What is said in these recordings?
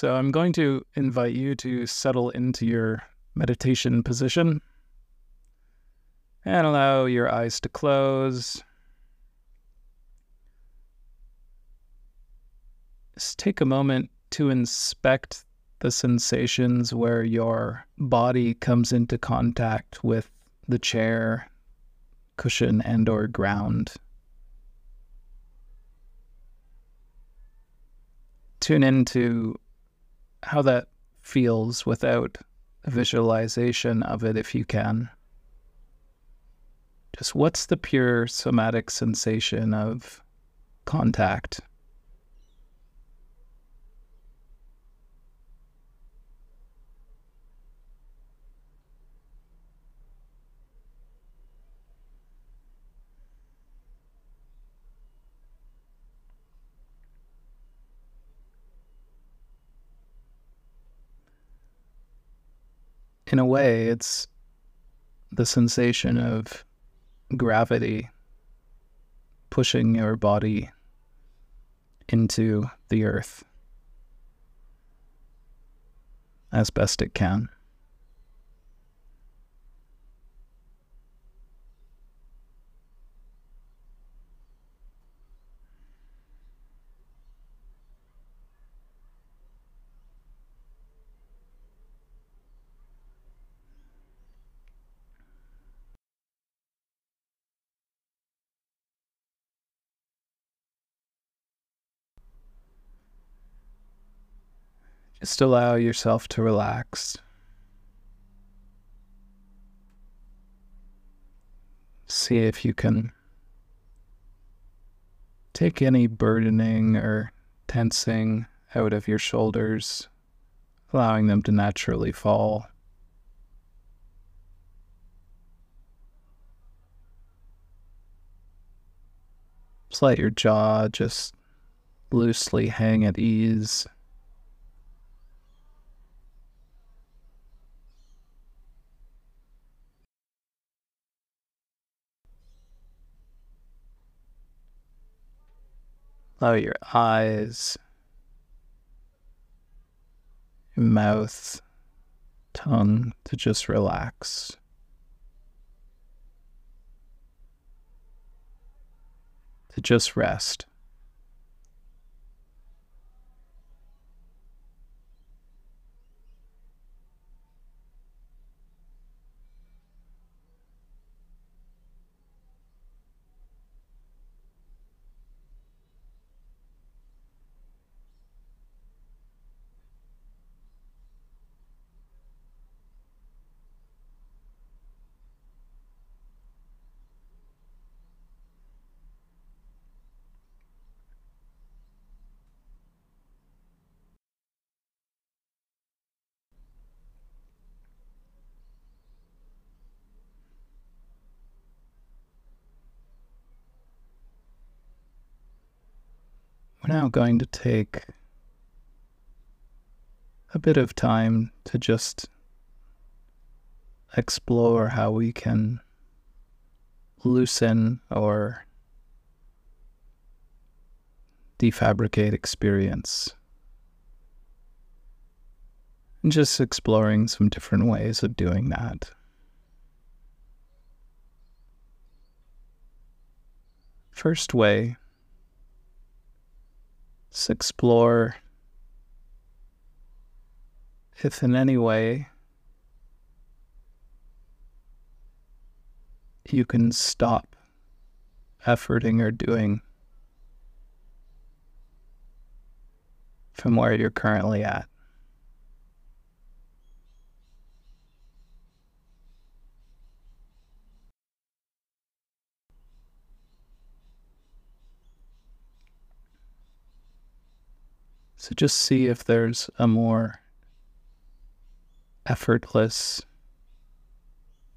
So I'm going to invite you to settle into your meditation position and allow your eyes to close. Just take a moment to inspect the sensations where your body comes into contact with the chair, cushion and or ground. Tune into how that feels without a visualization of it if you can. Just what's the pure somatic sensation of contact? In a way, it's the sensation of gravity pushing your body into the earth as best it can. Just allow yourself to relax. See if you can take any burdening or tensing out of your shoulders, allowing them to naturally fall. Just let your jaw just loosely hang at ease. Allow your eyes, mouth, tongue to just relax. To just rest. We're now going to take a bit of time to just explore how we can loosen or defabricate experience. And just exploring some different ways of doing that. First way Let's explore if in any way you can stop efforting or doing from where you're currently at. So just see if there's a more effortless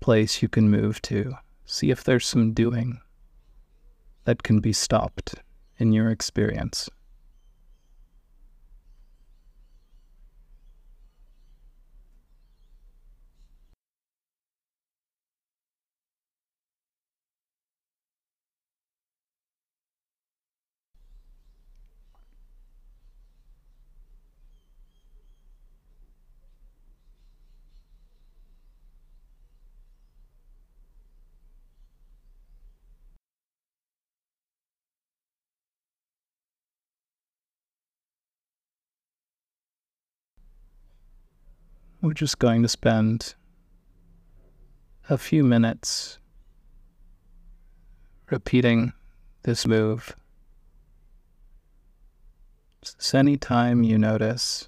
place you can move to. See if there's some doing that can be stopped in your experience. We're just going to spend a few minutes repeating this move. So anytime you notice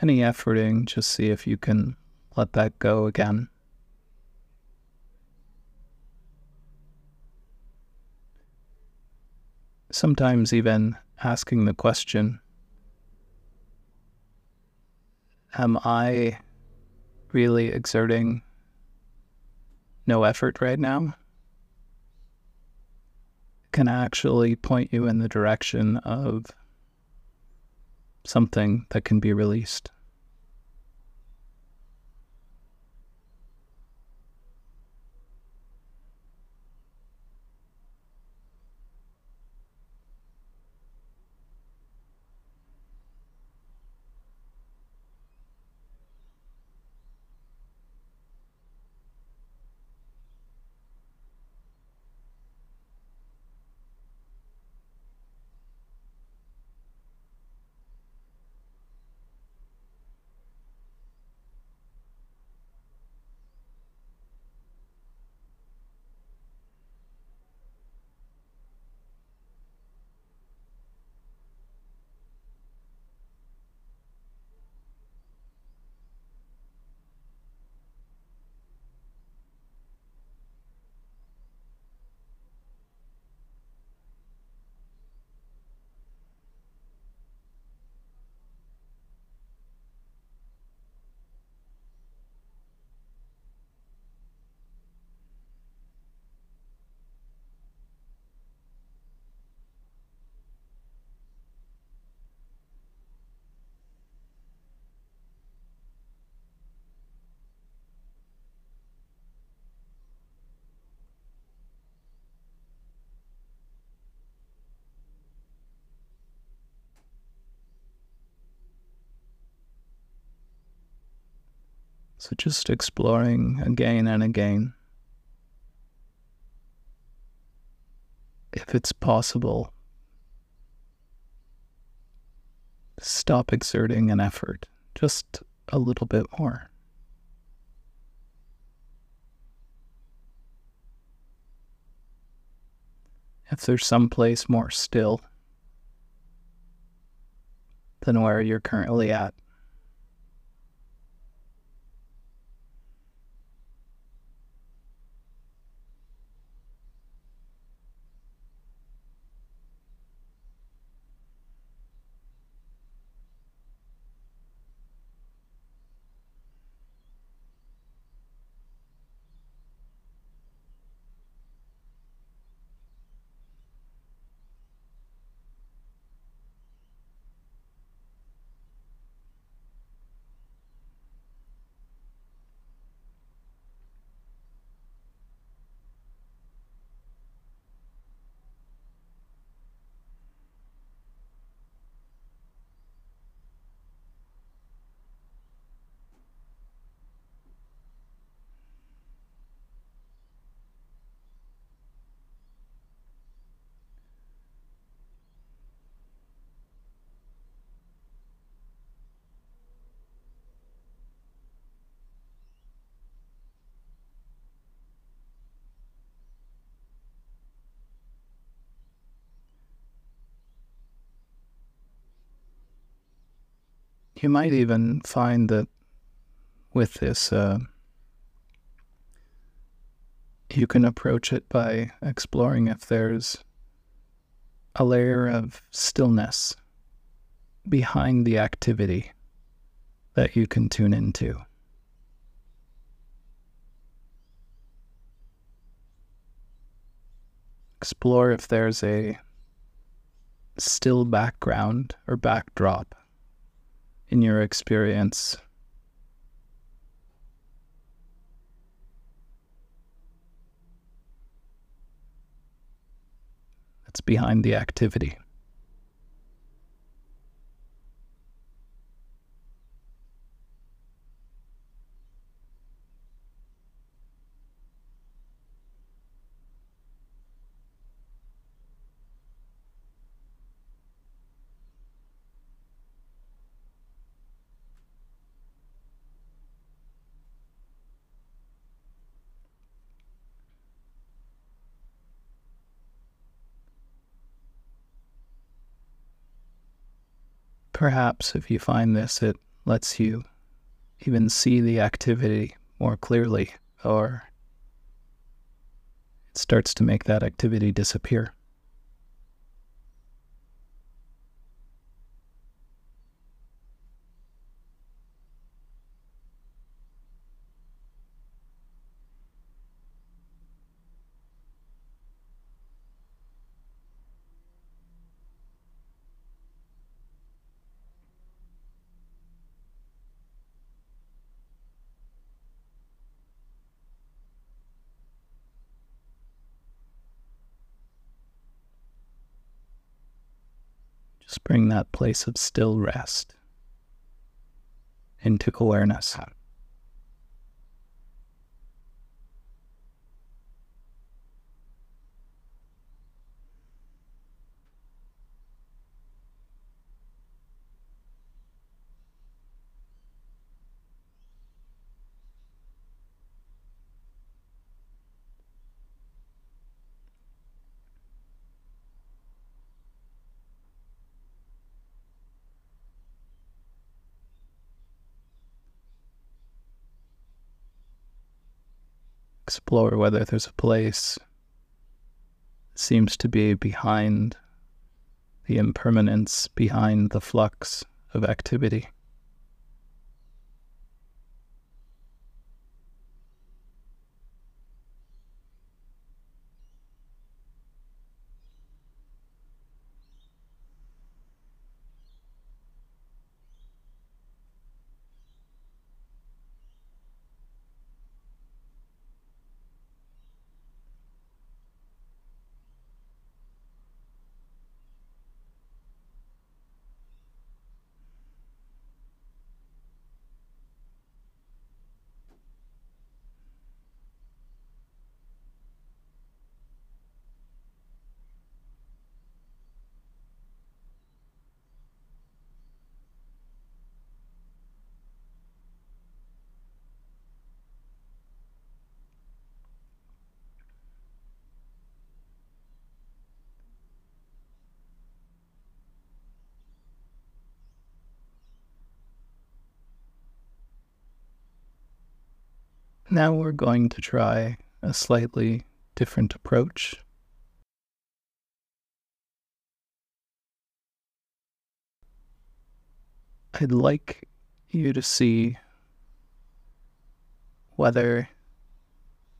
any efforting, just see if you can let that go again. Sometimes even asking the question Am I really exerting no effort right now? Can actually point you in the direction of something that can be released. So just exploring again and again. If it's possible, stop exerting an effort just a little bit more. If there's some place more still than where you're currently at, You might even find that with this, uh, you can approach it by exploring if there's a layer of stillness behind the activity that you can tune into. Explore if there's a still background or backdrop in your experience? That's behind the activity. Perhaps if you find this, it lets you even see the activity more clearly, or it starts to make that activity disappear. Just bring that place of still rest into awareness. Explore whether there's a place seems to be behind the impermanence, behind the flux of activity. Now we're going to try a slightly different approach. I'd like you to see whether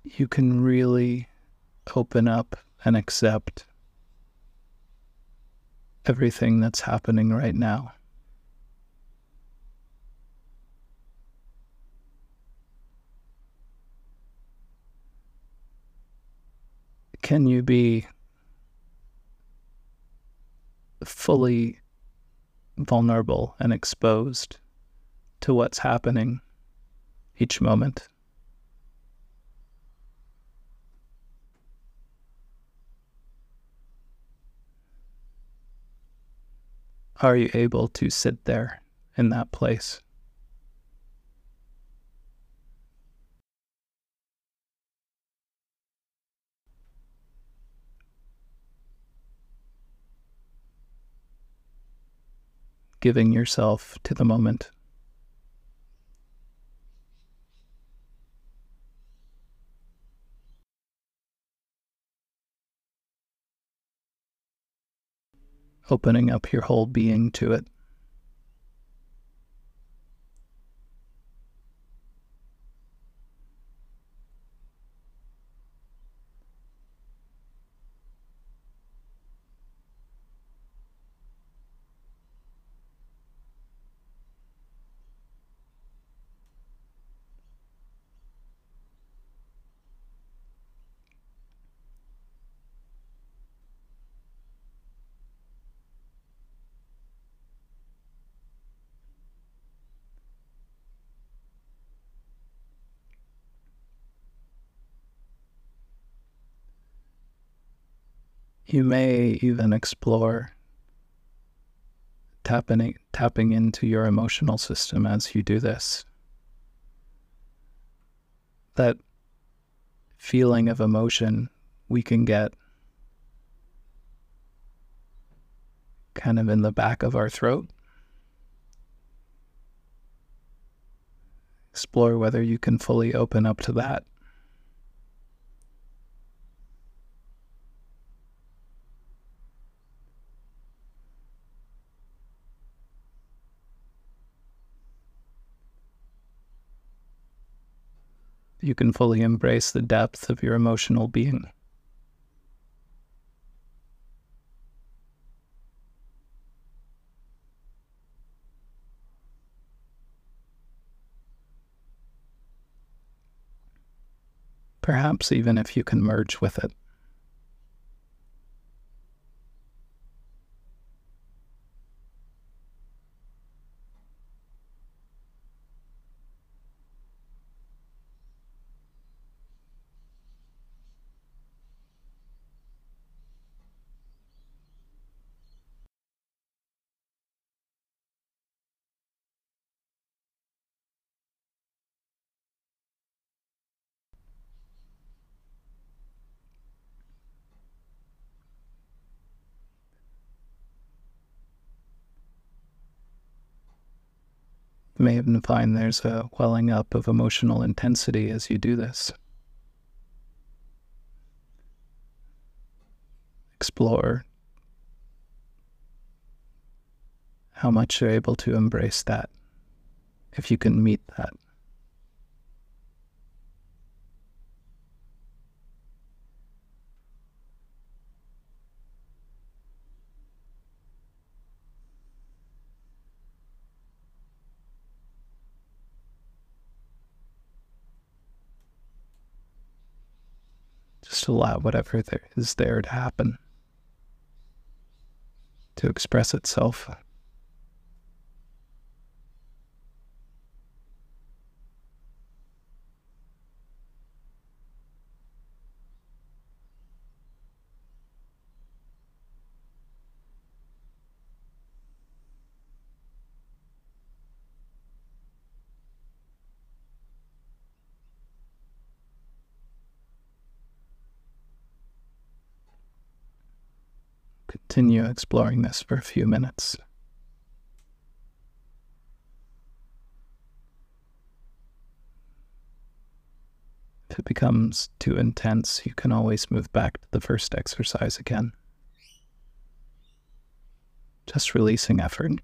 you can really open up and accept everything that's happening right now. Can you be fully vulnerable and exposed to what's happening each moment? Are you able to sit there in that place? Giving yourself to the moment. Opening up your whole being to it. You may even explore tapping, tapping into your emotional system as you do this. That feeling of emotion we can get kind of in the back of our throat. Explore whether you can fully open up to that. You can fully embrace the depth of your emotional being. perhaps even if you can merge with it. May even find there's a welling up of emotional intensity as you do this. Explore how much you're able to embrace that, if you can meet that. Just allow whatever there is there to happen, to express itself. Continue exploring this for a few minutes. If it becomes too intense, you can always move back to the first exercise again. Just releasing effort.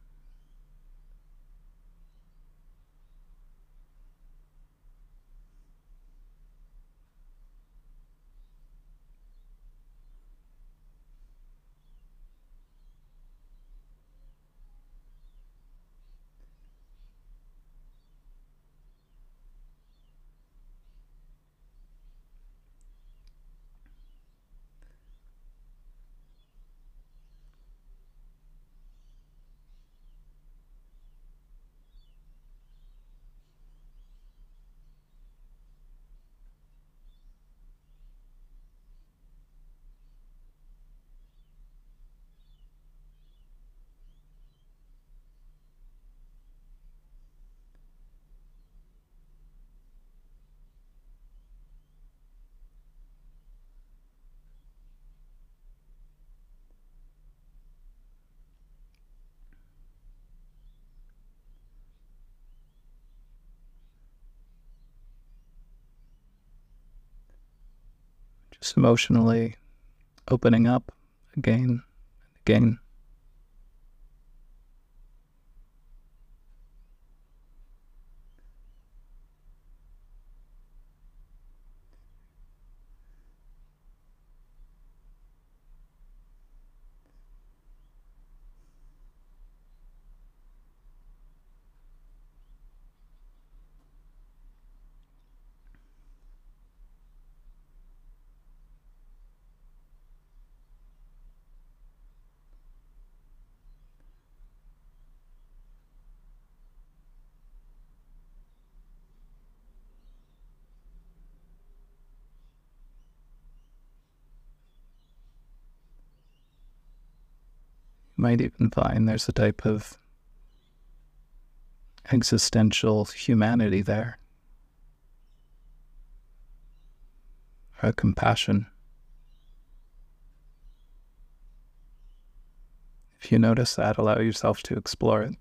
Just emotionally opening up again and again. Might even find there's a type of existential humanity there, a compassion. If you notice that, allow yourself to explore it.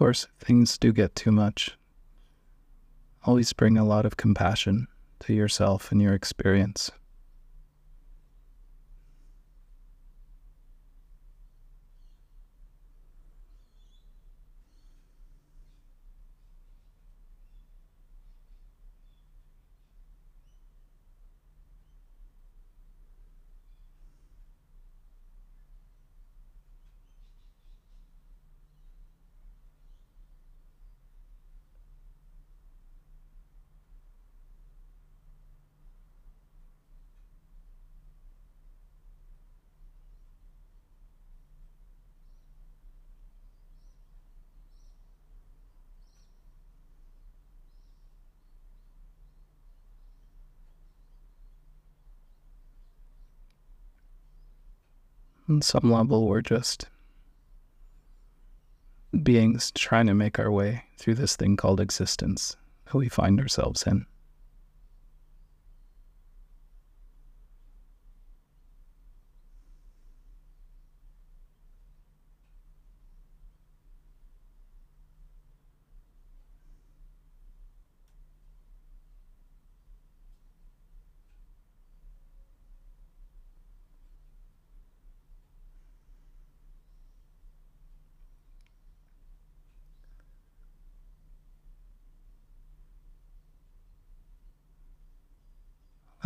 Course, things do get too much, always bring a lot of compassion to yourself and your experience. On some level, we're just beings trying to make our way through this thing called existence that we find ourselves in.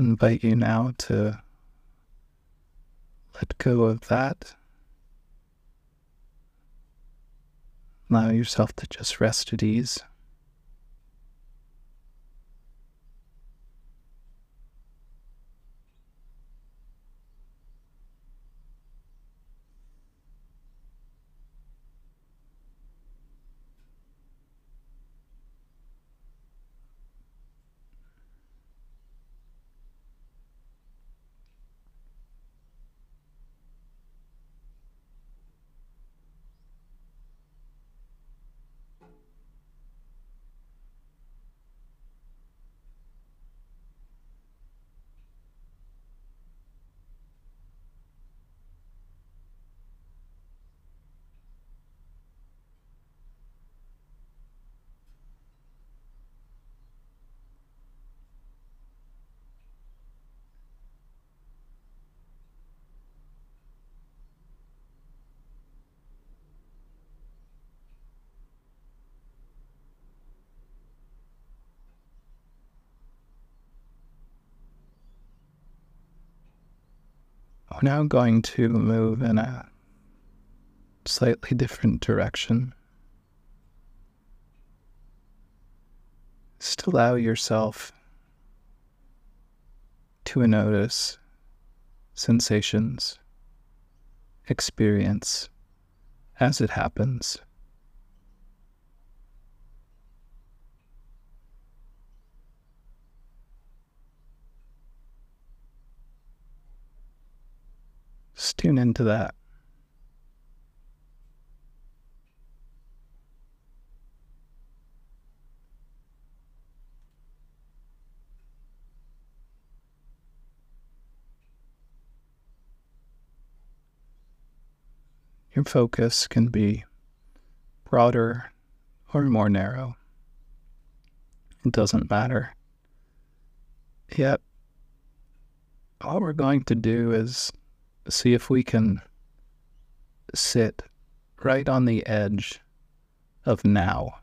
Invite you now to let go of that. Allow yourself to just rest at ease. We're now going to move in a slightly different direction. Just allow yourself to notice sensations, experience as it happens. Tune into that. Your focus can be broader or more narrow. It doesn't matter. Yet, all we're going to do is see if we can sit right on the edge of now.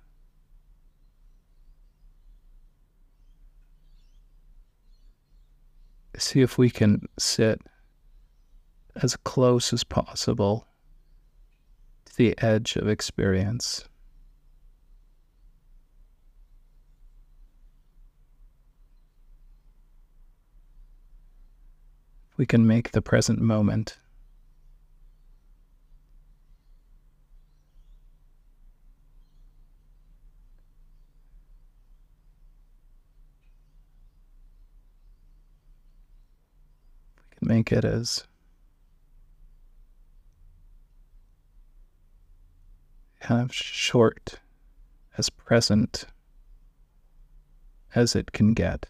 See if we can sit as close as possible to the edge of experience. We can make the present moment. We can make it as kind of short, as present as it can get.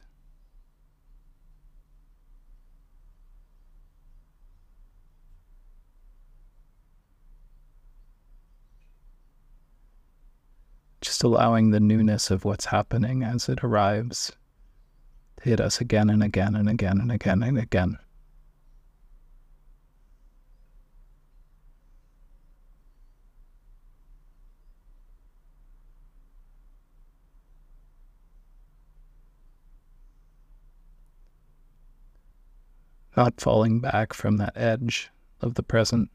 Just allowing the newness of what's happening as it arrives to hit us again and again and again and again and again. not falling back from that edge of the present,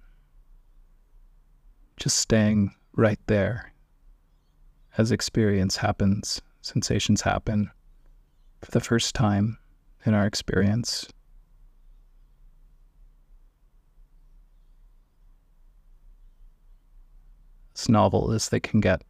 just staying right there as experience happens, sensations happen for the first time in our experience. As novel as they can get.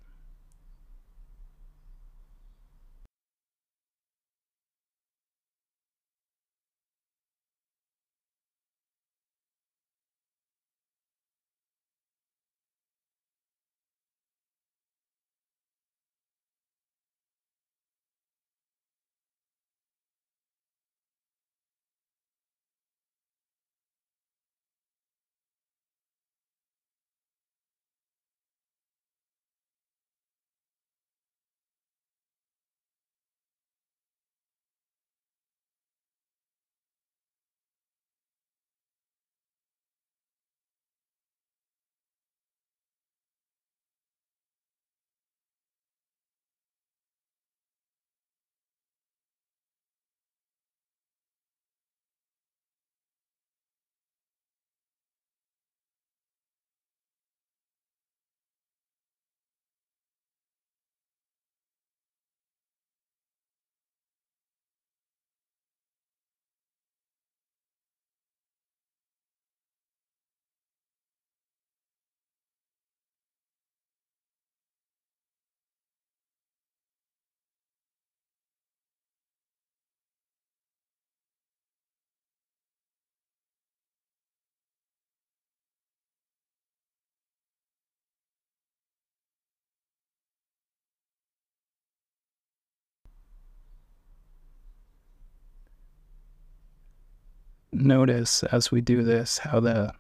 Notice as we do this how the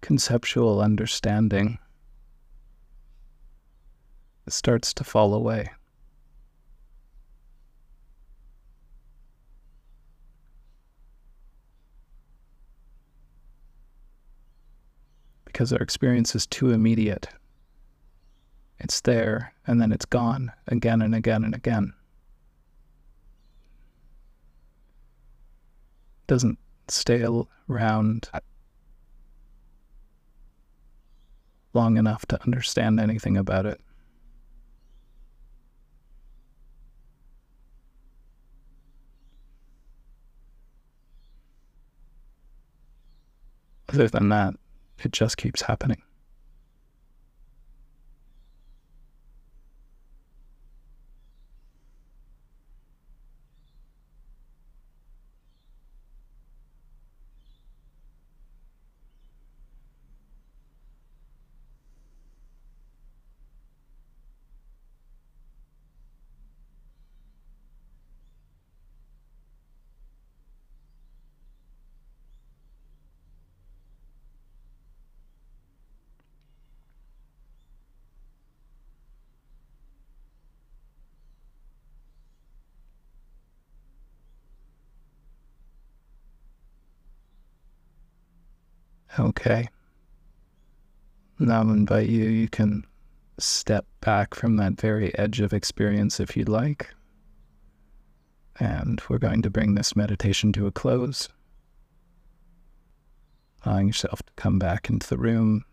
conceptual understanding starts to fall away. Because our experience is too immediate. It's there and then it's gone again and again and again. Doesn't stay around long enough to understand anything about it. Other than that, it just keeps happening. Okay. Now I invite you, you can step back from that very edge of experience if you'd like. And we're going to bring this meditation to a close. Allowing yourself to come back into the room,